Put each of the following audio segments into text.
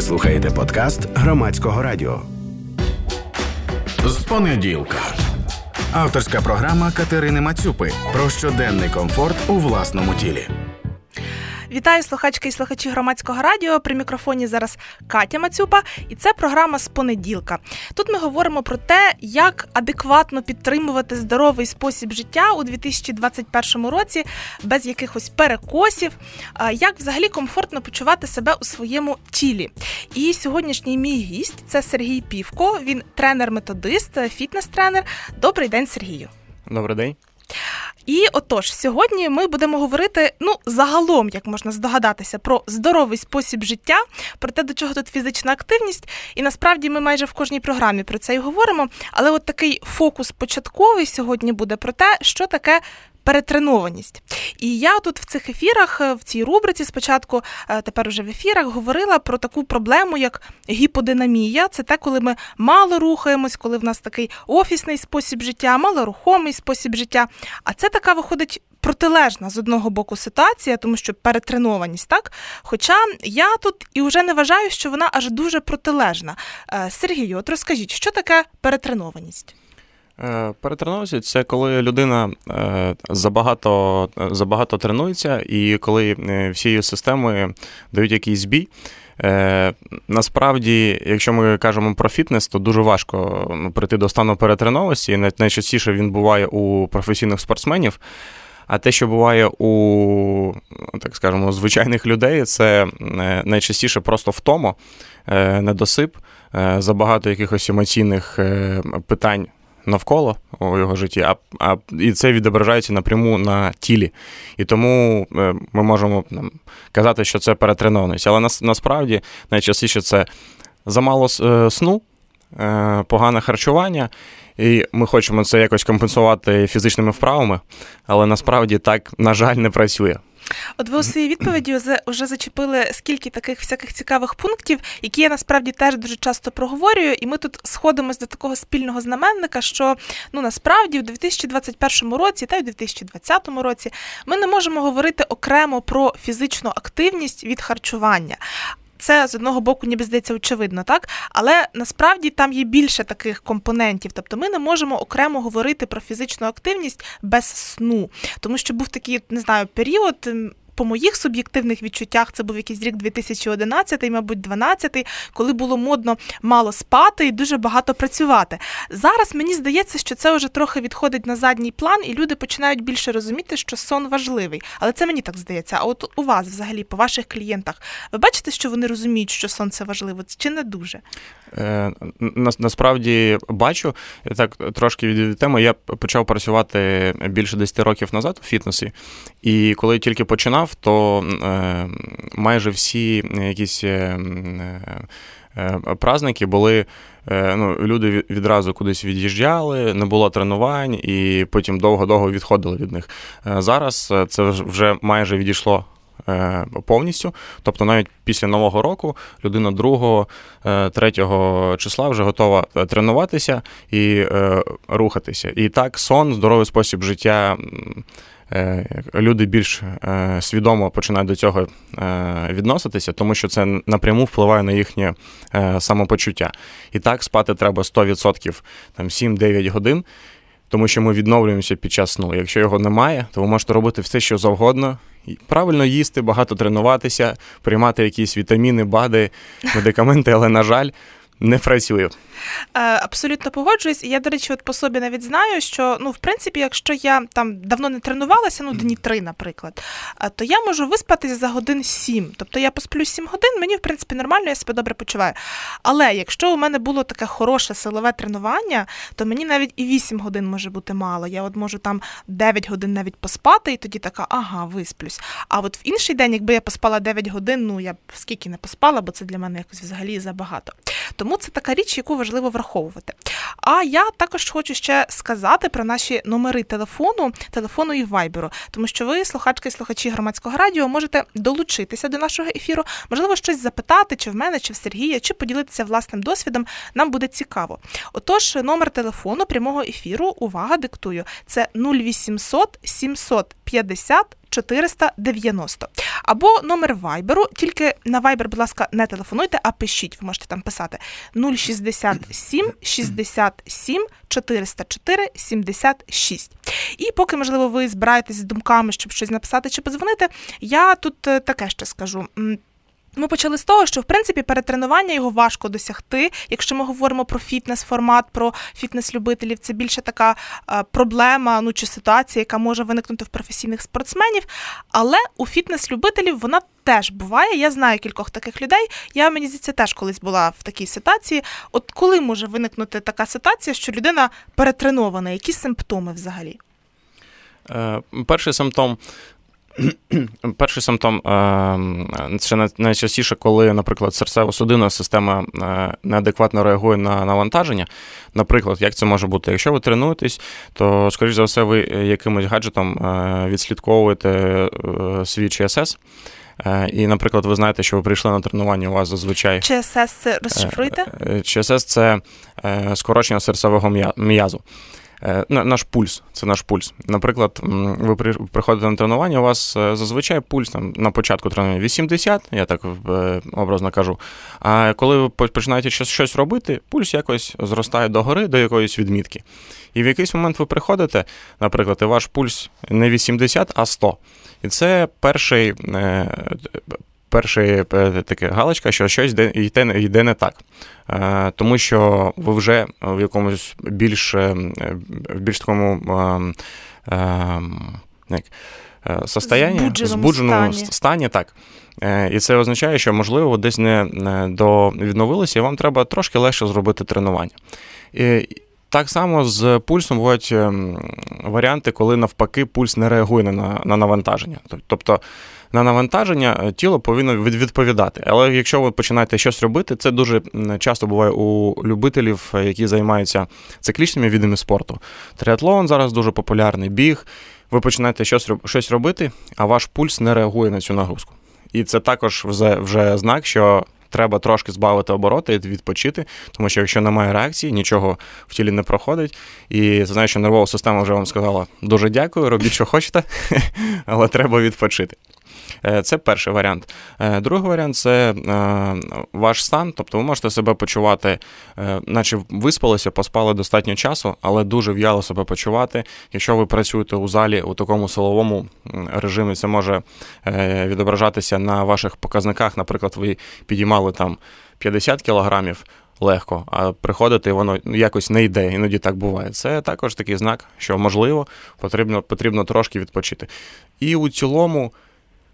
Ви слухаєте подкаст громадського радіо. З понеділка. Авторська програма Катерини Мацюпи про щоденний комфорт у власному тілі. Вітаю слухачки і слухачі громадського радіо. При мікрофоні зараз Катя Мацюпа, і це програма з понеділка. Тут ми говоримо про те, як адекватно підтримувати здоровий спосіб життя у 2021 році без якихось перекосів, як взагалі комфортно почувати себе у своєму тілі. І сьогоднішній мій гість це Сергій Півко. Він тренер-методист, фітнес-тренер. Добрий день, Сергію. Добрий день. І отож, сьогодні ми будемо говорити ну загалом, як можна здогадатися, про здоровий спосіб життя, про те, до чого тут фізична активність. І насправді ми майже в кожній програмі про це і говоримо. Але от такий фокус початковий сьогодні буде про те, що таке перетренованість. І я тут в цих ефірах, е, в цій рубриці, спочатку, е, тепер уже в ефірах, говорила про таку проблему, як гіподинамія. Це те, коли ми мало рухаємось, коли в нас такий офісний спосіб життя, малорухомий спосіб життя. А це така виходить. Протилежна з одного боку ситуація, тому що перетренованість, так? Хоча я тут і вже не вважаю, що вона аж дуже протилежна. Е, Сергію, от розкажіть, що таке перетренованість? Е, це коли людина е, забагато забагато тренується, і коли е, всі її системи дають якийсь збій. Насправді, якщо ми кажемо про фітнес, то дуже важко ну, прийти до стану перетренованості. Найчастіше він буває у професійних спортсменів. А те, що буває у так скажемо, звичайних людей, це найчастіше просто втома, недосип, забагато якихось емоційних питань навколо у його житті, а а і це відображається напряму на тілі. І тому е, ми можемо там, казати, що це перетренованість. Але нас, насправді найчастіше це замало е, сну, е, погане харчування. І ми хочемо це якось компенсувати фізичними вправами, але насправді так, на жаль, не працює. От ви у своїй відповіді вже зачепили скільки таких всяких цікавих пунктів, які я насправді теж дуже часто проговорюю, і ми тут сходимось до такого спільного знаменника, що ну насправді в 2021 році та й у 2020 році ми не можемо говорити окремо про фізичну активність від харчування. Це з одного боку, ніби здається, очевидно, так? Але насправді там є більше таких компонентів. Тобто ми не можемо окремо говорити про фізичну активність без сну. Тому що був такий, не знаю, період по моїх суб'єктивних відчуттях це був якийсь рік 2011, мабуть, 12, коли було модно мало спати і дуже багато працювати. Зараз мені здається, що це вже трохи відходить на задній план, і люди починають більше розуміти, що сон важливий. Але це мені так здається. А от у вас, взагалі, по ваших клієнтах, ви бачите, що вони розуміють, що сон це важливо, чи не дуже? Е, насправді бачу я так трошки від теми. Я почав працювати більше 10 років назад у фітнесі, і коли тільки починав, то е, майже всі якісь е, праздники були. Ну, Люди відразу кудись від'їжджали, не було тренувань, і потім довго-довго відходили від них. Зараз це вже майже відійшло Е, повністю. Тобто, навіть після нового року людина 2-3 е, числа вже готова е, тренуватися і рухатися. І так, сон, здоровий спосіб життя. Люди більш свідомо починають до цього відноситися, тому що це напряму впливає на їхнє самопочуття. І так спати треба 100% там 7-9 годин, тому що ми відновлюємося під час сну. Якщо його немає, то ви можете робити все, що завгодно, правильно їсти, багато тренуватися, приймати якісь вітаміни, бади, медикаменти, але, на жаль, не працює. Е, абсолютно погоджуюсь. І я, до речі, от по собі навіть знаю, що ну, в принципі, якщо я там давно не тренувалася, ну дні три, наприклад, е, то я можу виспатися за годин сім. Тобто я посплю сім годин, мені в принципі нормально, я себе добре почуваю. Але якщо у мене було таке хороше силове тренування, то мені навіть і вісім годин може бути мало. Я от можу там 9 годин навіть поспати, і тоді така, ага, висплюсь. А от в інший день, якби я поспала 9 годин, ну я скільки не поспала, бо це для мене якось взагалі забагато. Тому це така річ, яку важливо враховувати. А я також хочу ще сказати про наші номери телефону, телефону і вайберу, тому що ви, слухачки і слухачі громадського радіо, можете долучитися до нашого ефіру, можливо, щось запитати, чи в мене, чи в Сергія, чи поділитися власним досвідом. Нам буде цікаво. Отож, номер телефону прямого ефіру, увага, диктую. Це 0800 750 490. Або номер вайберу, тільки на вайбер, будь ласка, не телефонуйте, а пишіть. Ви можете там писати 067 67 404 76. І поки, можливо, ви збираєтесь з думками, щоб щось написати чи подзвонити, я тут е, таке ще скажу. Ми почали з того, що в принципі перетренування його важко досягти. Якщо ми говоримо про фітнес-формат, про фітнес-любителів, це більше така е, проблема ну чи ситуація, яка може виникнути в професійних спортсменів. Але у фітнес-любителів вона теж буває. Я знаю кількох таких людей. Я мені здається, теж колись була в такій ситуації. От коли може виникнути така ситуація, що людина перетренована, які симптоми взагалі? Е, Перший симптом. Перший симптом е, це найчастіше, коли, наприклад, серцево-судинна система е, неадекватно реагує на навантаження. Наприклад, як це може бути? Якщо ви тренуєтесь, то, скоріш за все, ви якимось гаджетом е, відслідковуєте е, свій ЧСС. Е, І, наприклад, ви знаєте, що ви прийшли на тренування, у вас зазвичай ЧСС це розшифруйте? Е, ЧСС це е, скорочення серцевого м'язу. Е, на- Наш пульс, це наш пульс. Наприклад, ви приходите на тренування, у вас е, зазвичай пульс там, на початку тренування 80, я так е, образно кажу. А коли ви починаєте щось робити, пульс якось зростає догори до якоїсь відмітки. І в якийсь момент ви приходите, наприклад, і ваш пульс не 80, а 100. І це перший, перший е, галочка, що щось йде, йде, йде не так. Е, Тому що ви вже в якомусь більш, е, в більш такому е, е, як, состоянні, Збудженому збудженому стані. стані, так. І це означає, що, можливо, десь не, відновилися, і вам треба трошки легше зробити тренування. І так само з пульсом бувають ем, варіанти, коли навпаки пульс не реагує на, на навантаження. Тобто на навантаження е, тіло повинно відповідати. Але якщо ви починаєте щось робити, це дуже часто буває у любителів, е, які займаються циклічними видами спорту. Триатлон зараз дуже популярний, біг. Ви починаєте щось, щось робити, а ваш пульс не реагує на цю нагрузку. І це також вже, вже знак, що треба трошки збавити обороти і відпочити, тому що якщо немає реакції, нічого в тілі не проходить. І це знає, що нервова система вже вам сказала дуже дякую, робіть, що хочете, але треба відпочити. Е, Це перший варіант. Е, Другий варіант це е, ваш стан, тобто ви можете себе почувати, наче виспалися, поспали достатньо часу, але дуже в'яло себе почувати. Якщо ви працюєте у залі у такому силовому режимі, це може відображатися на ваших показниках. Наприклад, ви підіймали там 50 кілограмів. Легко, а приходити воно якось не йде, іноді так буває. Це також такий знак, що можливо потрібно, потрібно трошки відпочити. І у цілому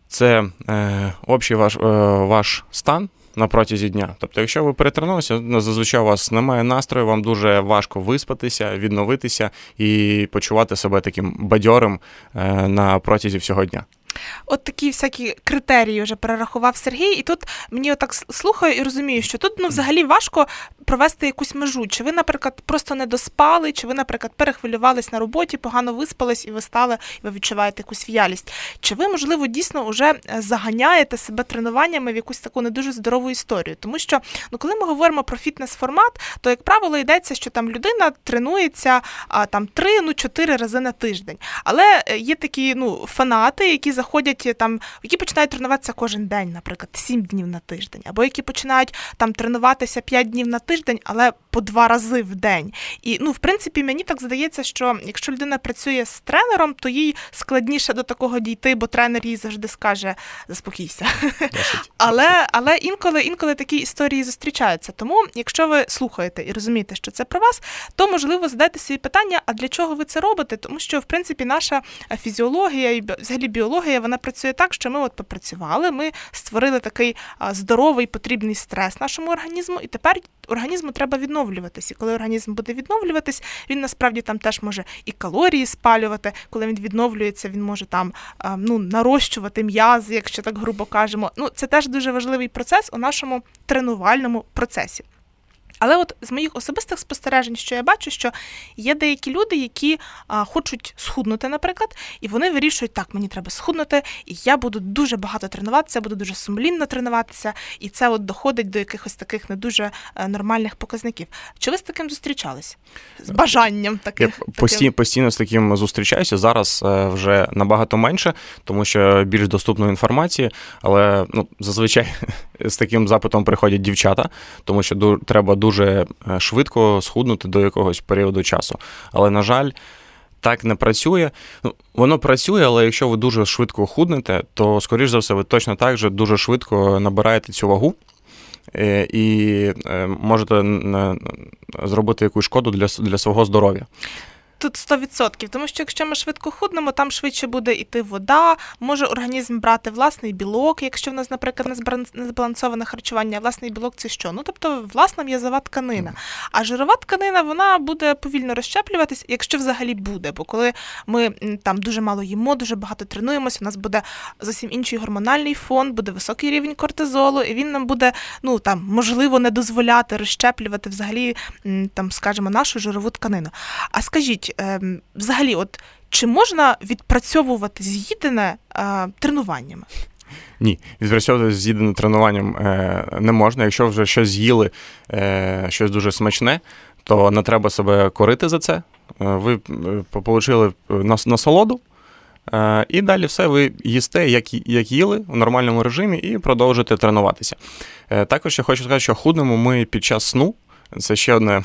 це е, общий ваш, е, ваш стан на протязі дня. Тобто, якщо ви перетренувалися, ну, зазвичай у вас немає настрою, вам дуже важко виспатися, відновитися і почувати себе таким бадьорим е, на протязі всього дня. От такі всякі критерії вже перерахував Сергій, і тут мені отак слухаю і розумію, що тут ну взагалі важко провести якусь межу. Чи ви, наприклад, просто не доспали, чи ви, наприклад, перехвилювались на роботі, погано виспались, і ви стали, і ви відчуваєте якусь в'ялість. Чи ви, можливо, дійсно вже е, заганяєте себе тренуваннями в якусь таку не дуже здорову історію? Тому що ну, коли ми говоримо про фітнес-формат, то як правило йдеться, що там людина тренується а, там три, ну чотири рази на тиждень. Але е, є такі ну фанати, які заходять е, там, які починають тренуватися кожен день, наприклад, сім днів на тиждень, або які починають там тренуватися п'ять днів на тиждень, але по два рази в день. І ну, в принципі, мені так здається, що якщо людина працює з тренером, то їй складніше до такого дійти, бо тренер їй завжди скаже заспокійся. Але, але інколи, інколи такі історії зустрічаються. Тому, якщо ви слухаєте і розумієте, що це про вас, то можливо задайте собі питання, а для чого ви це робите? Тому що, в принципі, наша е, фізіологія і взагалі біологія вона працює так, що ми от попрацювали, ми створили такий здоровий потрібний стрес нашому організму, і тепер організму треба відновлюватись. І коли організм буде відновлюватись, він насправді там теж може і калорії спалювати. Коли він відновлюється, він може там ну, нарощувати м'язи, якщо так грубо кажемо. Ну, це теж дуже важливий процес у нашому тренувальному процесі. Але от з моїх особистих спостережень, що я бачу, що є деякі люди, які а, хочуть схуднути, наприклад, і вони вирішують, так, мені треба схуднути, і я буду дуже багато тренуватися, буду дуже сумлінно тренуватися, і це от доходить до якихось таких не дуже е, нормальних показників. Чи ви з таким зустрічались? З бажанням таких? Я постійно, таким? постійно з таким зустрічаюся. Зараз е, вже набагато менше, тому що більш доступної інформації, але ну, зазвичай з таким запитом приходять дівчата, тому що треба дуже е, швидко схуднути до якогось періоду часу. Але, на жаль, так не працює. Ну, воно працює, але якщо ви дуже швидко худнете, то, скоріш за все, ви точно так же дуже швидко набираєте цю вагу. е, І е, можете зробити якусь шкоду для, для свого здоров'я. Тут 100%, тому що якщо ми швидко худнемо, там швидше буде йти вода, може організм брати власний білок, якщо в нас, наприклад, незбалансоване харчування. Власний білок це що? Ну тобто власна м'язова тканина. А жирова тканина вона буде повільно розщеплюватись, якщо взагалі буде. Бо коли ми там дуже мало їмо, дуже багато тренуємося, у нас буде зовсім інший гормональний фон, буде високий рівень кортизолу, і він нам буде ну там можливо не дозволяти розщеплювати взагалі там, скажімо, нашу жирову тканину. А скажіть, ем, взагалі, от чи можна відпрацьовувати з'їдене е, тренуваннями? Ні, відпрацьовувати з з'їденим тренуванням е, не можна. Якщо вже щось з'їли, е, щось дуже смачне, то не треба себе корити за це. Е, ви е, получили нас- насолоду, е, і далі все ви їсте, як, як їли в нормальному режимі, і продовжуєте тренуватися. Е, також я хочу сказати, що худнемо ми під час сну. Це ще одне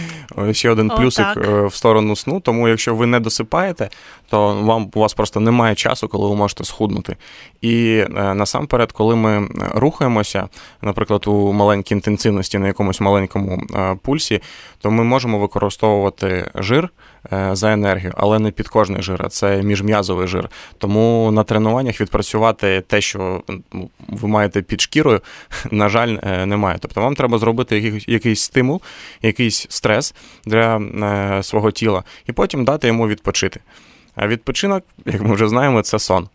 ще один О, плюсик так. е, в сторону сну. Тому якщо ви не досипаєте, то вам у вас просто немає часу, коли ви можете схуднути. І е, насамперед, коли ми рухаємося, наприклад, у маленькій інтенсивності на якомусь маленькому е, пульсі, то ми можемо використовувати жир е, за енергію, але не підкожний жир, а це міжм'язовий жир. Тому на тренуваннях відпрацювати те, що ви маєте під шкірою, на жаль, е, немає. Тобто вам треба зробити якийсь, якийсь стимул, якийсь стрес для е, свого тіла, і потім дати йому відпочити. А відпочинок, як ми вже знаємо, це сон.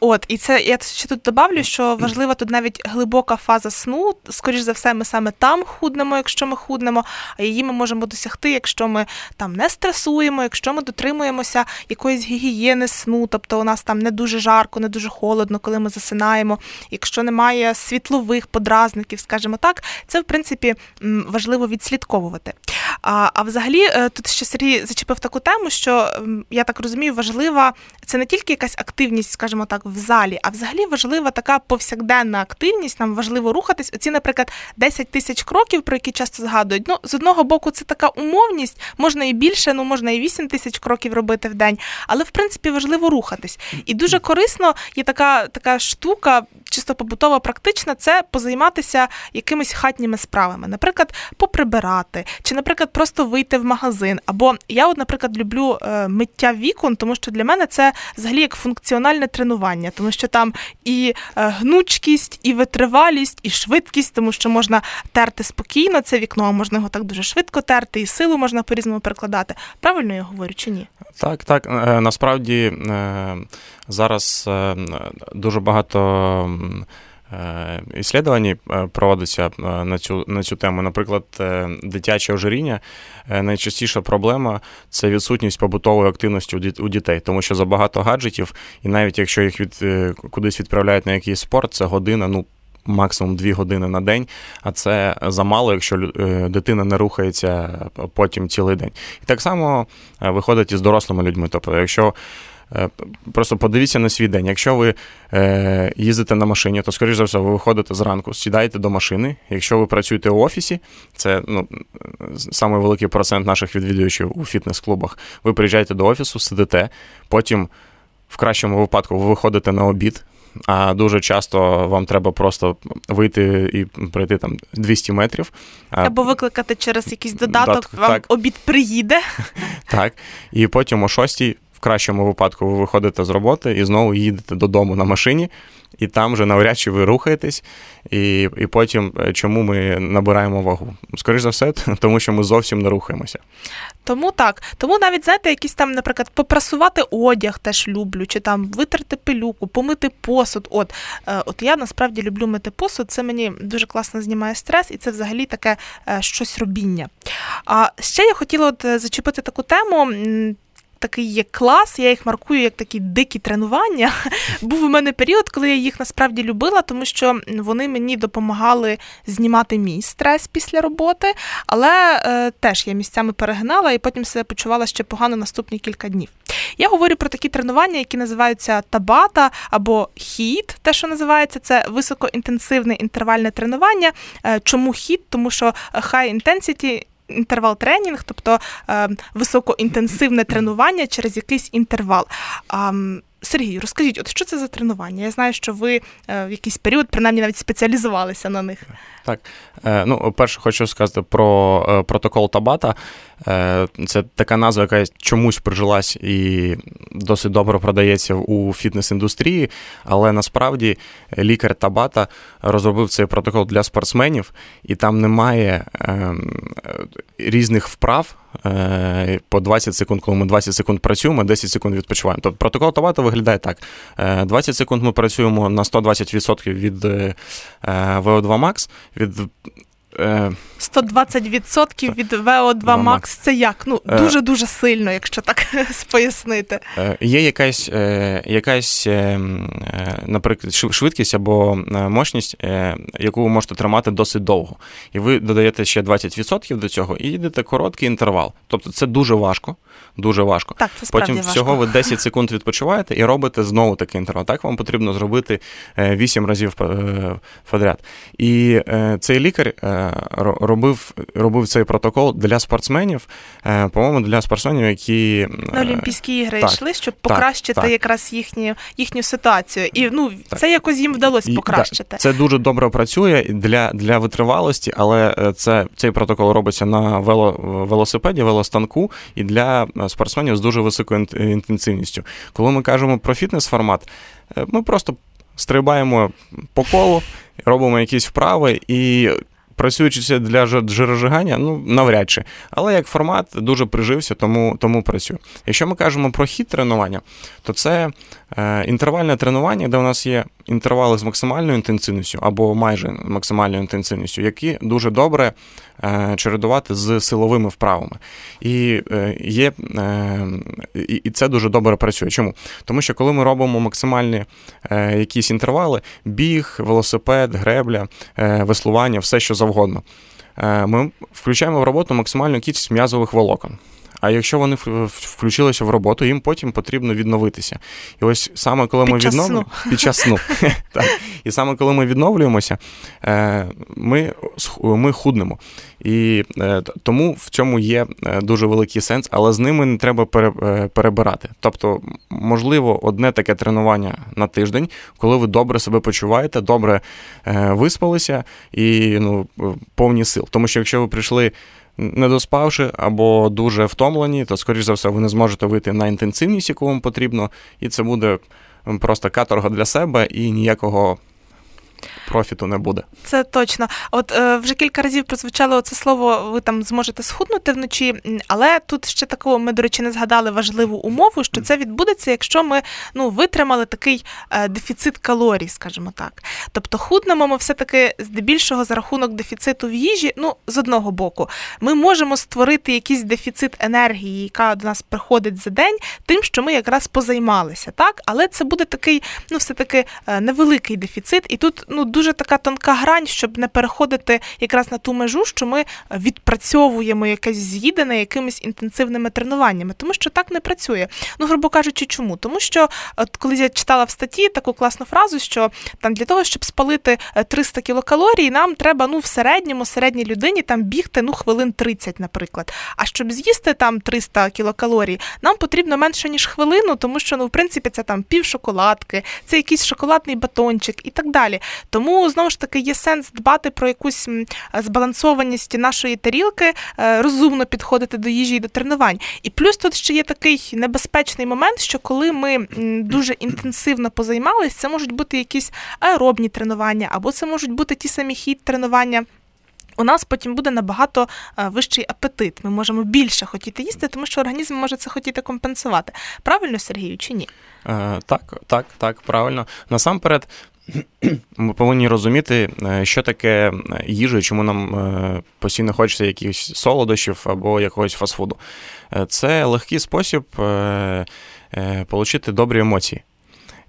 От, і це я ще тут добавлю, що важлива тут навіть глибока фаза сну. Скоріш за все, ми саме там худнемо, якщо ми худнемо, а її ми можемо досягти, якщо ми там не стресуємо, якщо ми дотримуємося якоїсь гігієни сну, тобто у нас там не дуже жарко, не дуже холодно, коли ми засинаємо. Якщо немає світлових подразників, скажімо так, це в принципі важливо відслідковувати. А, а взагалі, е, тут ще Сергій зачепив таку тему, що я так розумію, важлива це не тільки якась активність, скажімо так, в залі, а взагалі важлива така повсякденна активність. Нам важливо рухатись. Оці, наприклад, 10 тисяч кроків, про які часто згадують. Ну, з одного боку, це така умовність, можна і більше, ну можна і 8 тисяч кроків робити в день, але в принципі важливо рухатись. І дуже корисно є така, така штука, чисто побутова, практична, це позайматися якимись хатніми справами, наприклад, поприбирати, чи, наприклад, просто вийти в магазин. Або я, от, наприклад, люблю е, миття вікон, тому що для мене це взагалі як функціональне тренування, тому що там і е, гнучкість, і витривалість, і швидкість, тому що можна терти спокійно це вікно, а можна його так дуже швидко терти, і силу можна по-різному перекладати. Правильно я говорю чи ні? Так, так. Е, Насправді зараз е, дуже багато е, іслідувань е, проводиться на цю, на цю тему. Наприклад, дитяче ожиріння найчастіша проблема це відсутність побутової активності у дітей, тому що забагато гаджетів, і навіть якщо їх від, кудись відправляють на якийсь спорт, це година, ну. Максимум дві години на день, а це замало, якщо дитина не рухається потім цілий день. І так само виходить і з дорослими людьми. Тобто, якщо просто подивіться на свій день, якщо ви е, їздите на машині, то скоріш за все, ви виходите зранку, сідаєте до машини. Якщо ви працюєте у офісі, це ну, самий великий процент наших відвідувачів у фітнес-клубах. Ви приїжджаєте до офісу, сидите, потім в кращому випадку ви виходите на обід. А дуже часто вам треба просто вийти і пройти там 200 метрів. Або викликати через якийсь додаток, Додаток, вам так. обід приїде. Так. І потім о 6 в кращому випадку ви виходите з роботи і знову їдете додому на машині. і там вже навряд чи ви рухаєтесь, і і потім е, чому ми набираємо вагу? Скоріше за все, тому що ми зовсім не рухаємося. Тому так. Тому навіть, знаєте, якісь там, наприклад, попрасувати одяг теж люблю, чи там витерти пилюку, помити посуд. От е, от я насправді люблю мити посуд, це мені дуже класно знімає стрес, і це взагалі таке е, щось робіння. А ще я хотіла от зачепити таку тему такий є клас, я їх маркую як такі дикі тренування. Був у мене період, коли я їх насправді любила, тому що вони мені допомагали знімати мій стрес після роботи, але е, теж я місцями перегинала і потім себе почувала ще погано наступні кілька днів. Я говорю про такі тренування, які називаються табата або хіт, те, що називається, це високоінтенсивне інтервальне тренування. Е, чому хіт? Тому що high intensity інтервал тренінг, тобто е, високоінтенсивне тренування через якийсь інтервал. Сергій, розкажіть, от що це за тренування? Я знаю, що ви е, в якийсь період, принаймні, навіть спеціалізувалися на них. Так, е, ну, перше, хочу сказати про е, протокол Табата. Це така назва, яка чомусь прижилась і досить добре продається у фітнес-індустрії, але насправді лікар Табата розробив цей протокол для спортсменів, і там немає ем, різних вправ. По 20 секунд, коли ми 20 секунд працюємо, 10 секунд відпочиваємо. Тобто протокол Табата виглядає так: 20 секунд ми працюємо на 120% від VO2 Max, від 120% від VO2 Max це як? Ну, е. дуже-дуже сильно, якщо так пояснити. Е, є якась, е, якась, наприклад, швидкість або мощність, яку ви можете тримати досить довго. І ви додаєте ще 20% до цього і йдете короткий інтервал. Тобто це дуже важко. Дуже важко. Так, це Потім важко. всього ви 10 секунд відпочиваєте і робите знову такий інтервал. Так вам потрібно зробити 8 разів подряд. І цей лікар робив робив цей протокол для спортсменів, е, по-моєму, для спортсменів, які на Олімпійські ігри так, йшли, щоб покращити так, якраз їхню їхню ситуацію. І ну це якось їм вдалося покращити. Це дуже добре працює для для витривалості, але е, це цей протокол робиться на вело, велосипеді, велостанку і для е, спортсменів з дуже високою інтенсивністю. Коли ми кажемо про фітнес-формат, ми просто стрибаємо по колу, робимо якісь вправи і працюючи для жиросжигання, ну навряд чи. Але як формат дуже прижився, тому тому працює. Якщо ми кажемо про хід тренування, то це е, інтервальне тренування, де у нас є інтервали з максимальною інтенсивністю або майже максимальною інтенсивністю, які дуже добре чередувати з силовими вправами. І е, є, е, і це дуже добре працює. Чому? Тому що коли ми робимо максимальні якісь інтервали, біг, велосипед, гребля, веслування, все що завгодно, ми включаємо в роботу максимальну кількість м'язових волокон. А якщо вони включилися в роботу, їм потім потрібно відновитися. І ось саме коли під ми відновлюємо під час сну. І саме коли ми відновлюємося, е, ми ми худнемо. І е, тому в цьому є е, дуже великий сенс, але з ними не треба перебирати. Тобто, можливо, одне таке тренування на тиждень, коли ви добре себе почуваєте, добре виспалися і ну, повні сил. Тому що якщо ви прийшли не доспавши або дуже втомлені, то, скоріш за все, ви не зможете вийти на інтенсивність, яку вам потрібно, і це буде просто каторга для себе і ніякого профіту не буде. Це точно. От е, вже кілька разів прозвучало це слово, ви там зможете схуднути вночі, але тут ще такого ми, до речі, не згадали важливу умову, що це відбудеться, якщо ми ну, витримали такий е, дефіцит калорій, скажімо так. Тобто худнемо ми все-таки здебільшого за рахунок дефіциту в їжі, ну, з одного боку, ми можемо створити якийсь дефіцит енергії, яка до нас приходить за день, тим, що ми якраз позаймалися, так? Але це буде такий, ну, все-таки е, невеликий дефіцит, і тут ну, дуже така тонка грань, щоб не переходити якраз на ту межу, що ми відпрацьовуємо якесь з'їдене якимись інтенсивними тренуваннями, тому що так не працює. Ну, грубо кажучи, чому? Тому що от коли я читала в статті таку класну фразу, що там для того, щоб спалити 300 е, кілокалорій, нам треба ну в середньому середній людині там бігти ну хвилин 30, наприклад. А щоб з'їсти там 300 кілокалорій, нам потрібно менше ніж хвилину, тому що ну в принципі це там пів шоколадки, це якийсь шоколадний батончик і так далі. Тому Тому знову ж таки є сенс дбати про якусь збалансованість нашої тарілки, е, розумно підходити до їжі і до тренувань. І плюс тут ще є такий небезпечний момент, що коли ми дуже інтенсивно позаймались, це можуть бути якісь аеробні тренування, або це можуть бути ті самі хід тренування у нас потім буде набагато е, вищий апетит. Ми можемо більше хотіти їсти, тому що організм може це хотіти компенсувати. Правильно, Сергію, чи ні? Е, так, так, так, правильно. Насамперед. Ми повинні розуміти, е, що таке їжа, чому нам постійно хочеться якихось солодощів або якогось фастфуду. Це легкий спосіб отримати добрі емоції.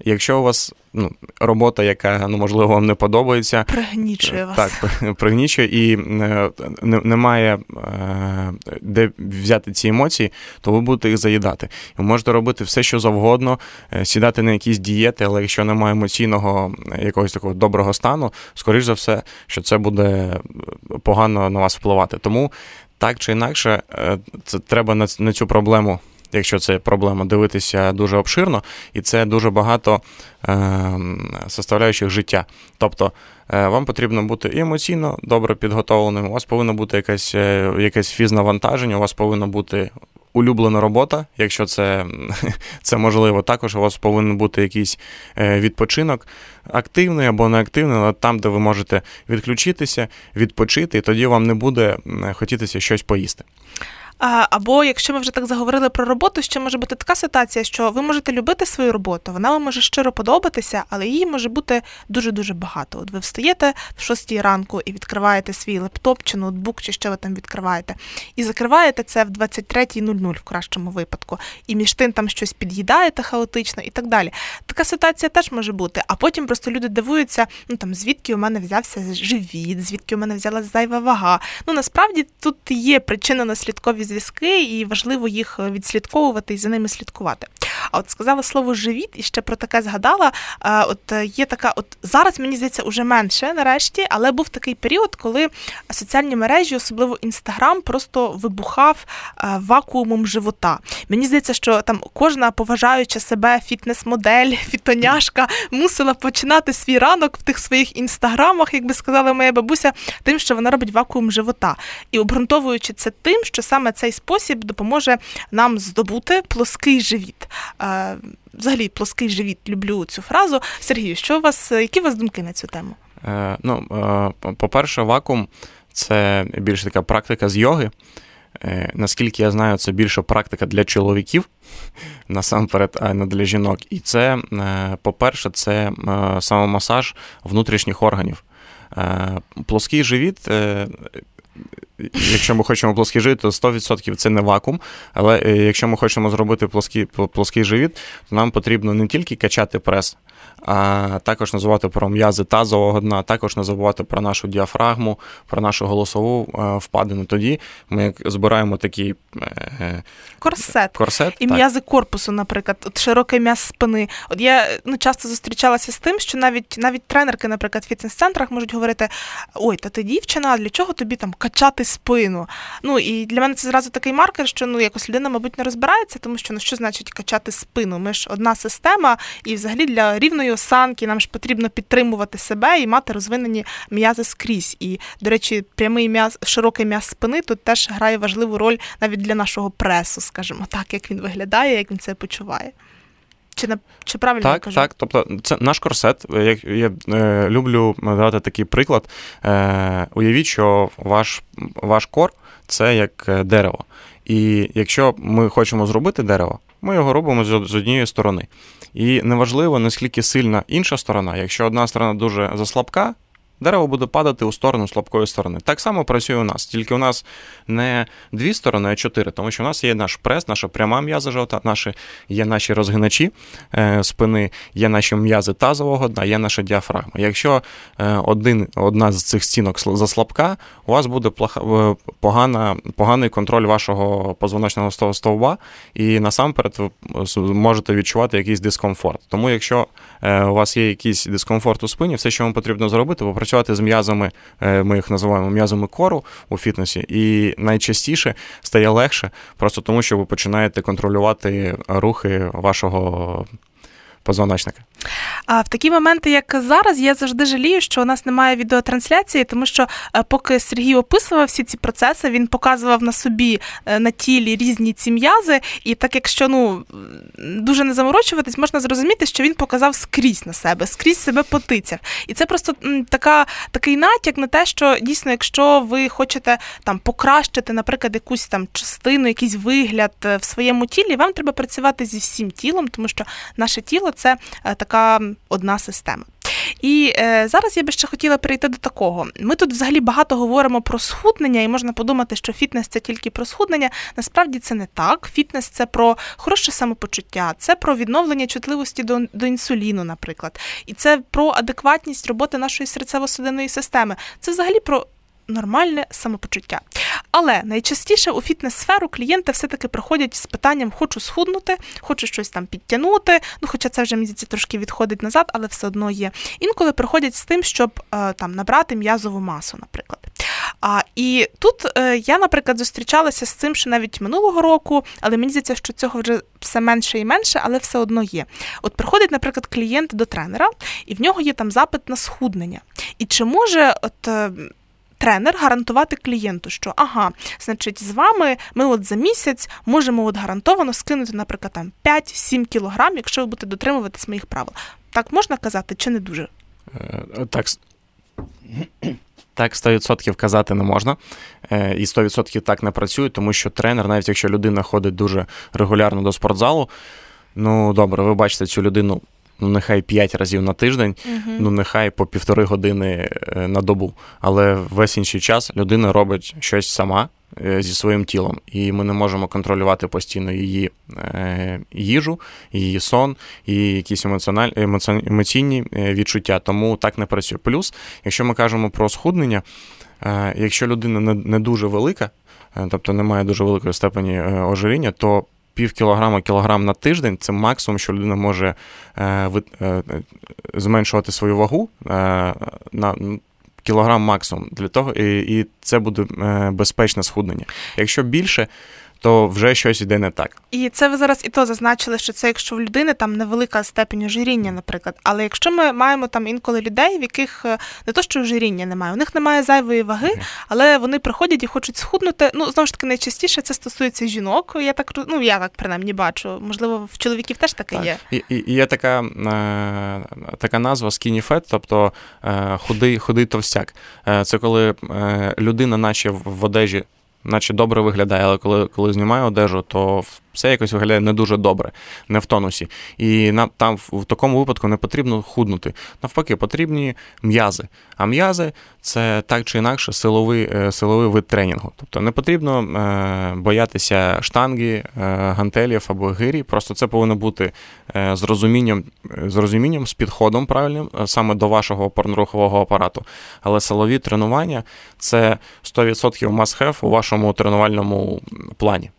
Якщо у вас ну, робота, яка ну, можливо вам не подобається, пригнічує вас. Так, пригнічує і е, немає е, де взяти ці емоції, то ви будете їх заїдати. Ви можете робити все, що завгодно, е, сідати на якісь дієти, але якщо немає емоційного якогось такого доброго стану, скоріш за все, що це буде погано на вас впливати. Тому так чи інакше, це треба на цю проблему якщо це проблема, дивитися дуже обширно, і це дуже багато е, составляючих життя. Тобто е, вам потрібно бути і емоційно добре підготовленим, у вас повинно бути якесь е, якесь фізнавантаження, у вас повинна бути. Улюблена робота, якщо це це можливо, також у вас повинен бути якийсь е, відпочинок, активний або неактивний, але там, де ви можете відключитися, відпочити, і тоді вам не буде хотітися щось поїсти. Або якщо ми вже так заговорили про роботу, ще може бути така ситуація, що ви можете любити свою роботу, вона вам може щиро подобатися, але її може бути дуже-дуже багато. От ви встаєте в 6 ранку і відкриваєте свій лептоп чи ноутбук, чи що ви там відкриваєте, і закриваєте це в 23.00 в кращому випадку. І між тим там щось під'їдаєте хаотично і так далі. Така ситуація теж може бути. А потім просто люди дивуються, ну там звідки у мене взявся живіт, звідки у мене взялася зайва вага. Ну насправді тут є причинно наслідкові зв'язки, і важливо їх е, відслідковувати і за ними слідкувати. А от сказала слово живіт і ще про таке згадала. От е, є така, от зараз мені здається, уже менше нарешті, але був такий період, коли соціальні мережі, особливо інстаграм, просто вибухав е, вакуумом живота. Мені здається, що там кожна поважаюча себе фітнес-модель, фітоняшка мусила починати свій ранок в тих своїх інстаграмах, як би сказала моя бабуся, тим, що вона робить вакуум живота. І обґрунтовуючи це тим, що саме цей спосіб допоможе нам здобути плоский живіт. Взагалі, плоский живіт, люблю цю фразу. Сергію, що у вас, які у вас думки на цю тему? Е, ну, е, По-перше, вакуум це більш така практика з йоги. Е, наскільки я знаю, це більше практика для чоловіків, насамперед, а не для жінок. І це, е, по-перше, це е, самомасаж внутрішніх органів. Плоский живіт якщо ми хочемо плоский живіт, то 100% це не вакуум. Але е, якщо ми хочемо зробити плоский, плоский живіт, то нам потрібно не тільки качати прес, а також називати про м'язи тазового дна, також не забувати про нашу діафрагму, про нашу голосову е, впадину. Тоді ми збираємо такий е, корсет, корсет і м'язи корпусу, наприклад, от широкий м'яз спини. От я ну, часто зустрічалася з тим, що навіть навіть тренерки, наприклад, в фітнес-центрах можуть говорити: ой, та ти дівчина, для чого тобі там качати спину? Ну і для мене це зразу такий маркер, що ну якось людина, мабуть, не розбирається, тому що ну що значить качати спину? Ми ж одна система, і взагалі для рівної осанки, нам ж потрібно підтримувати себе і мати розвинені м'язи скрізь. І, до речі, прямий м'яз, широкий м'яз спини тут теж грає важливу роль навіть для нашого пресу, скажімо так, як він виглядає, як він це почуває. Чи на чи правильно так, я кажу? Так, тобто це наш корсет. Я, я е, люблю давати такий приклад. Е, Уявіть, що ваш ваш кор це як е, дерево. І якщо ми хочемо зробити дерево, ми його робимо з, з однієї сторони. І неважливо, наскільки сильна інша сторона, якщо одна сторона дуже заслабка, дерево буде падати у сторону слабкої сторони. Так само працює у нас, тільки у нас не дві сторони, а чотири, тому що у нас є наш прес, наша пряма м'яза жовта, наші, є наші розгиначі е, спини, є наші м'язи тазового дна, є наша діафрагма. Якщо е, один, одна з цих стінок заслабка, у вас буде плоха, е, погана, поганий контроль вашого позвоночного стовба, і насамперед ви можете відчувати якийсь дискомфорт. Тому, якщо е, у вас є якийсь дискомфорт у спині, все, що вам потрібно зробити, попрацювати працювати з м'язами, е, ми їх називаємо м'язами кору у фітнесі, і найчастіше стає легше, просто тому що ви починаєте контролювати рухи вашого позвоночника. А в такі моменти, як зараз, я завжди жалію, що у нас немає відеотрансляції, тому що е, поки Сергій описував всі ці процеси, він показував на собі е, на тілі різні ці м'язи, і так якщо ну дуже не заморочуватись, можна зрозуміти, що він показав скрізь на себе, скрізь себе потицяв. І це просто така, такий натяк на те, що дійсно, якщо ви хочете там покращити, наприклад, якусь там частину, якийсь вигляд е, в своєму тілі, вам треба працювати зі всім тілом, тому що наше тіло це така така одна система. І е, зараз я би ще хотіла перейти до такого. Ми тут взагалі багато говоримо про схуднення, і можна подумати, що фітнес це тільки про схуднення. Насправді це не так. Фітнес це про хороше самопочуття, це про відновлення чутливості до, до інсуліну, наприклад. І це про адекватність роботи нашої серцево-судинної системи. Це взагалі про нормальне самопочуття. Але найчастіше у фітнес-сферу клієнти все-таки приходять з питанням хочу схуднути, хочу щось там підтягнути. Ну, хоча це вже місяці трошки відходить назад, але все одно є. Інколи приходять з тим, щоб е, там набрати м'язову масу, наприклад. А, І тут е, я, наприклад, зустрічалася з цим ще навіть минулого року, але мені здається, що цього вже все менше і менше, але все одно є. От приходить, наприклад, клієнт до тренера, і в нього є там запит на схуднення. І чи може от е, тренер гарантувати клієнту, що ага, значить, з вами ми от за місяць можемо от гарантовано скинути, наприклад, там 5-7 кілограм, якщо ви будете дотримуватись моїх правил. Так можна казати, чи не дуже? Е, так. Так, 100% казати не можна, е, і 100% так не працює, тому що тренер, навіть якщо людина ходить дуже регулярно до спортзалу, ну добре, ви бачите цю людину ну нехай 5 разів на тиждень, uh ну нехай по півтори години е, на добу. Але весь інший час людина робить щось сама е, зі своїм тілом, і ми не можемо контролювати постійно її е, їжу, її сон, і якісь емоційні відчуття. Тому так не працює. Плюс, якщо ми кажемо про схуднення, якщо людина не дуже велика, тобто не має дуже великої степені ожиріння, то пів кілограма, кілограм на тиждень це максимум, що людина може е, е, зменшувати свою вагу е, на кілограм максимум для того, і, і це буде безпечне схуднення. Якщо більше, то вже щось іде не так. І це ви зараз і то зазначили, що це якщо в людини там невелика степень ожиріння, наприклад. Але якщо ми маємо там інколи людей, в яких е, не то, що ожиріння немає, у них немає зайвої ваги, але вони приходять і хочуть схуднути. Ну знову ж таки, найчастіше це стосується жінок. Я так ну я так принаймні бачу. Можливо, в чоловіків теж таке так. є. І, і є така е, така назва skinny fat, тобто е, худий, худий товстяк. Е, це коли е, людина, наче в одежі наче добре виглядає, але коли коли знімаю одежу, то все якось виглядає не дуже добре, не в тонусі. І нам там в такому випадку не потрібно худнути. Навпаки, потрібні м'язи. А м'язи це так чи інакше силовий е, силовий вид тренінгу. Тобто не потрібно е, боятися штанги, е, гантелів або гирі. Просто це повинно бути з розумінням, з розумінням, з підходом правильним саме до вашого опорно-рухового апарату. Але силові тренування це 100% must-have у вашому тренувальному плані.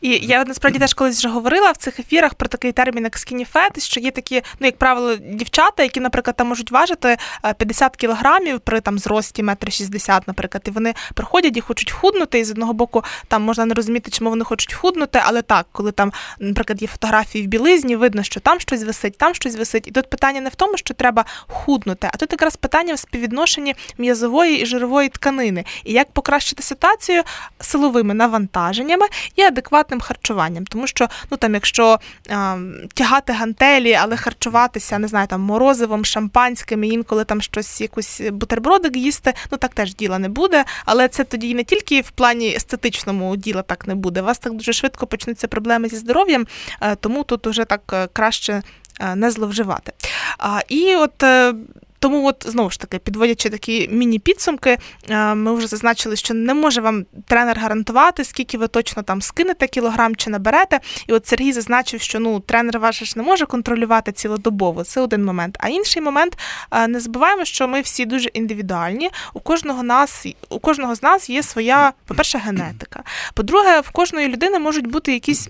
І я насправді теж колись вже говорила в цих ефірах про такий термін, як fat, що є такі, ну як правило, дівчата, які, наприклад, там можуть важити 50 е, кілограмів при там зрості метр шістдесят, наприклад, і вони приходять і хочуть худнути. І з одного боку там можна не розуміти, чому вони хочуть худнути, але так, коли там, наприклад, є фотографії в білизні, видно, що там щось висить, там щось висить. І тут питання не в тому, що треба худнути, а тут якраз питання в співвідношенні м'язової і жирової тканини. І як покращити ситуацію силовими навантаженнями і адекватним харчуванням, тому що ну там, якщо а, тягати гантелі, але харчуватися, не знаю, там морозивом, шампанським, і інколи там щось, якусь бутербродик їсти, ну так теж діла не буде. Але це тоді не тільки в плані естетичному діла так не буде. У вас так дуже швидко почнуться проблеми зі здоров'ям, тому тут уже так е, краще. Е, не зловживати. І от е, тому, от знову ж таки, підводячи такі міні-підсумки, е, ми вже зазначили, що не може вам тренер гарантувати, скільки ви точно там скинете кілограм чи наберете. І от Сергій зазначив, що ну тренер ваш ж не може контролювати цілодобово. Це один момент. А інший момент е, не забуваємо, що ми всі дуже індивідуальні. У кожного нас, у кожного з нас є своя, по-перше, генетика. По-друге, в кожної людини можуть бути якісь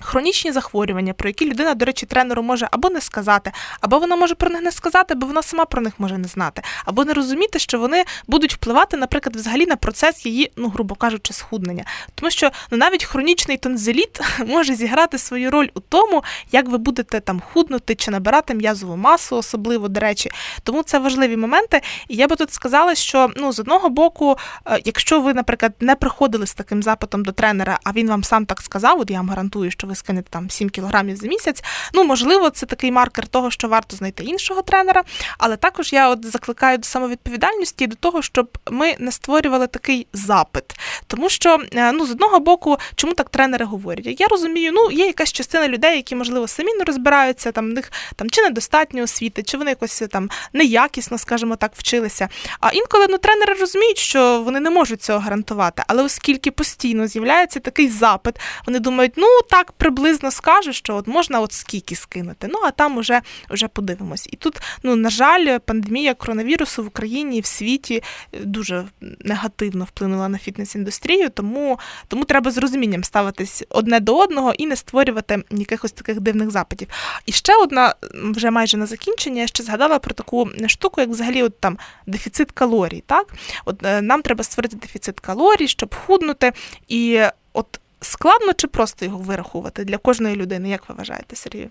Хронічні захворювання, про які людина, до речі, тренеру може або не сказати, або вона може про них не сказати, бо вона сама про них може не знати, або не розуміти, що вони будуть впливати, наприклад, взагалі на процес її, ну грубо кажучи, схуднення. Тому що ну навіть хронічний тонзиліт може зіграти свою роль у тому, як ви будете там худнути чи набирати м'язову масу, особливо до речі. Тому це важливі моменти. І я би тут сказала, що ну з одного боку, е, якщо ви, наприклад, не приходили з таким запитом до тренера, а він вам сам так сказав, от я вам гарантую, що ви скинете там 7 кілограмів за місяць. Ну, можливо, це такий маркер того, що варто знайти іншого тренера. Але також я от закликаю до самовідповідальності і до того, щоб ми не створювали такий запит. Тому що, е, ну, з одного боку, чому так тренери говорять? Я розумію, ну, є якась частина людей, які, можливо, самі не розбираються, там в них там чи недостатньо освіти, чи вони якось там неякісно, скажімо так, вчилися. А інколи ну, тренери розуміють, що вони не можуть цього гарантувати. Але оскільки постійно з'являється такий запит, вони думають, ну так приблизно скаже, що от можна от скільки скинути. Ну а там уже, вже подивимось. І тут, ну на жаль, пандемія коронавірусу в Україні в світі е, дуже негативно вплинула на фітнес-індустрію, тому, тому треба з розумінням ставитись одне до одного і не створювати якихось таких дивних запитів. І ще одна, вже майже на закінчення, я ще згадала про таку штуку, як взагалі от там дефіцит калорій. Так, от е, нам треба створити дефіцит калорій, щоб худнути. І от складно чи просто його вирахувати для кожної людини? Як ви вважаєте, Сергію?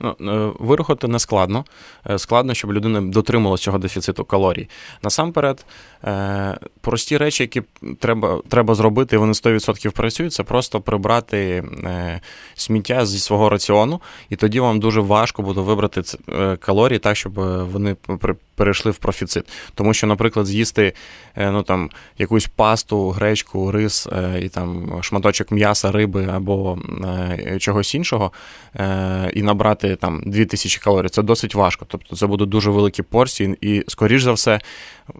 Ну, е, не складно. Е, складно, щоб людина дотримувалася цього дефіциту калорій. Насамперед, е, прості речі, які треба треба зробити, і вони 100% працюють, це просто прибрати сміття зі свого раціону, і тоді вам дуже важко буде вибрати калорії так, щоб вони перейшли в профіцит. Тому що, наприклад, з'їсти ну, там, якусь пасту, гречку, рис і там шматочок м'яса, риби або чогось іншого, і набрати там 2000 калорій, це досить важко. Тобто це будуть дуже великі порції, і, скоріш за все,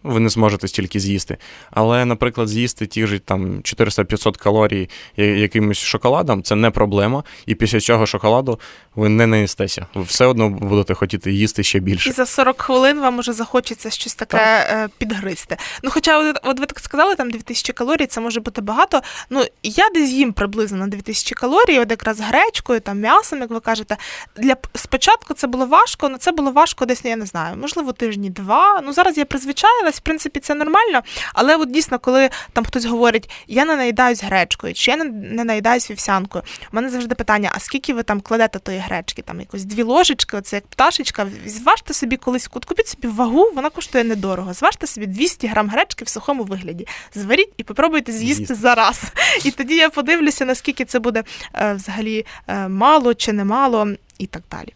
ви не зможете стільки з'їсти. Але, наприклад, з'їсти ті ж там 400-500 калорій якимось шоколадом це не проблема. І після цього шоколаду ви не наїстеся. Ви все одно будете хотіти їсти ще більше. І за 40 хвилин вам уже захочеться щось таке так. Е, підгризти. Ну, хоча, от ви так сказали, там 2000 калорій, це може бути багато. Ну, я десь їм приблизно на 2000 калорій, от якраз гречкою, там м'ясом, як ви кажете. Для спочатку це було важко, але це було важко десь, я не знаю, можливо, тижні два. Ну, зараз я призвичаю наїлась, в принципі, це нормально. Але от дійсно, коли там хтось говорить, я не наїдаюсь гречкою, чи я не, наїдаюсь вівсянкою, у мене завжди питання: а скільки ви там кладете тої гречки? Там якось дві ложечки, оце як пташечка. Зважте собі колись, купіть собі вагу, вона коштує недорого. Зважте собі 200 грам гречки в сухому вигляді. Зваріть і попробуйте з'їсти зараз. І тоді я подивлюся, наскільки це буде е, взагалі е, мало чи немало, і так далі.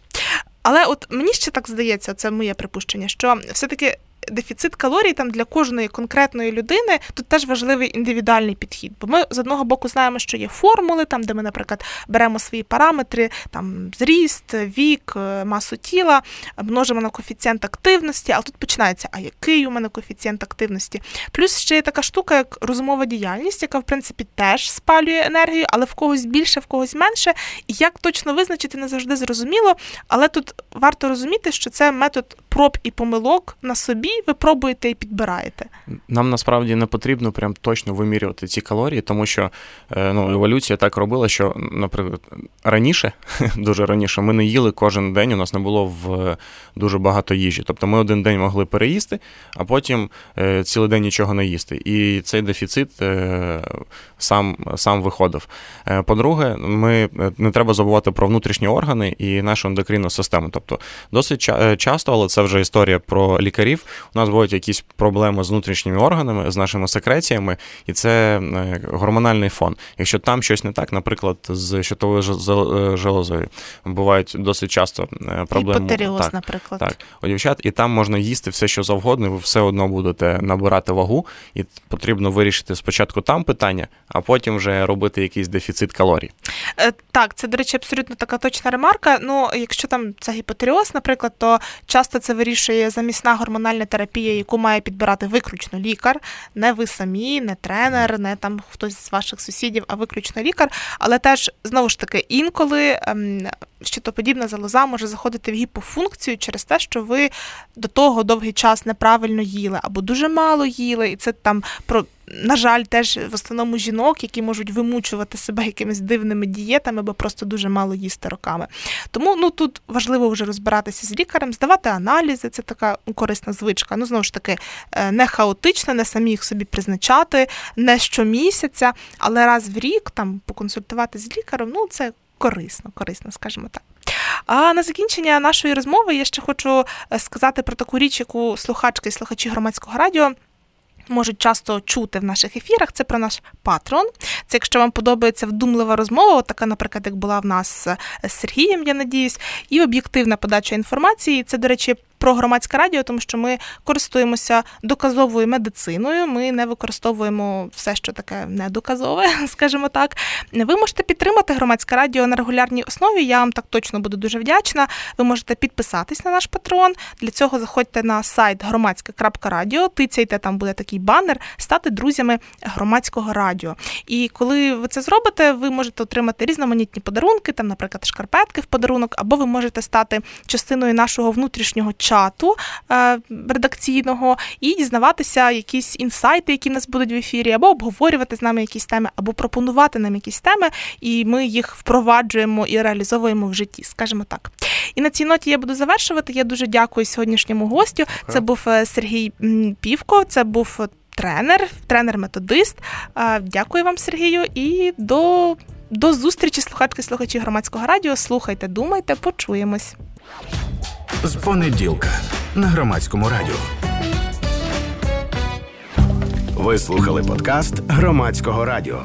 Але от мені ще так здається, це моє припущення, що все-таки дефіцит калорій там для кожної конкретної людини тут теж важливий індивідуальний підхід. Бо ми з одного боку знаємо, що є формули, там, де ми, наприклад, беремо свої параметри, там зріст, вік, е, масу тіла, множимо на коефіцієнт активності, але тут починається, а який у мене коефіцієнт активності? Плюс ще є така штука, як розумова діяльність, яка, в принципі, теж спалює енергію, але в когось більше, в когось менше. І як точно визначити, не завжди зрозуміло. Але тут варто розуміти, що це метод проб і помилок на собі ви пробуєте і підбираєте. Нам насправді не потрібно прям точно вимірювати ці калорії, тому що е, ну, еволюція так робила, що, наприклад, раніше, дуже раніше, ми не їли кожен день, у нас не було в дуже багато їжі. Тобто ми один день могли переїсти, а потім е, цілий день нічого не їсти. І цей дефіцит е, сам сам виходив. По-друге, ми не треба забувати про внутрішні органи і нашу ендокринну систему. Тобто, досить часто, але це вже історія про лікарів у нас будуть якісь проблеми з внутрішніми органами, з нашими секреціями, і це е, гормональний фон. Якщо там щось не так, наприклад, з щитовою е, железою, бувають досить часто е, проблеми. Гіпотеріоз, так, наприклад. Так, у дівчат, і там можна їсти все, що завгодно, і ви все одно будете набирати вагу, і потрібно вирішити спочатку там питання, а потім вже робити якийсь дефіцит калорій. Так, це, до речі, абсолютно така точна ремарка. Ну, якщо там це гіпотеріоз, наприклад, то часто це вирішує замісна гормональна терапія, яку має підбирати виключно лікар, не ви самі, не тренер, не там хтось з ваших сусідів, а виключно лікар. Але теж знову ж таки інколи ем, щитоподібна залоза може заходити в гіпофункцію через те, що ви до того довгий час неправильно їли або дуже мало їли, і це там про на жаль, теж в основному жінок, які можуть вимучувати себе якимись дивними дієтами, бо просто дуже мало їсти роками. Тому ну тут важливо вже розбиратися з лікарем, здавати аналізи. Це така корисна звичка. Ну знову ж таки, е, не хаотично, не самі їх собі призначати, не щомісяця, але раз в рік там поконсультувати з лікарем. Ну це корисно, корисно, скажімо так. А на закінчення нашої розмови я ще хочу е, сказати про таку річ, яку слухачки і слухачі громадського радіо. Можуть часто чути в наших ефірах. Це про наш патрон. Це якщо вам подобається вдумлива розмова, така, наприклад, як була в нас з Сергієм, я надіюсь, і об'єктивна подача інформації. Це, до речі, про громадське радіо, тому що ми користуємося доказовою медициною. Ми не використовуємо все, що таке недоказове, скажімо так. Ви можете підтримати громадське радіо на регулярній основі. Я вам так точно буду дуже вдячна. Ви можете підписатись на наш патрон. Для цього заходьте на сайт громадське.радіо, тицяйте, там буде такий банер, стати друзями громадського радіо. І коли ви це зробите, ви можете отримати різноманітні подарунки, там, наприклад, шкарпетки в подарунок, або ви можете стати частиною нашого внутрішнього чату е, редакційного і дізнаватися якісь інсайти, які в нас будуть в ефірі, або обговорювати з нами якісь теми, або пропонувати нам якісь теми, і ми їх впроваджуємо і реалізовуємо в житті, скажімо так. І на цій ноті я буду завершувати. Я дуже дякую сьогоднішньому гостю. Це був е, Сергій Півко, це був тренер, тренер-методист. Е, дякую вам, Сергію, і до, до зустрічі, слухачки, слухачі громадського радіо. Слухайте, думайте, почуємось. З понеділка на громадському радіо. Ви слухали подкаст громадського радіо.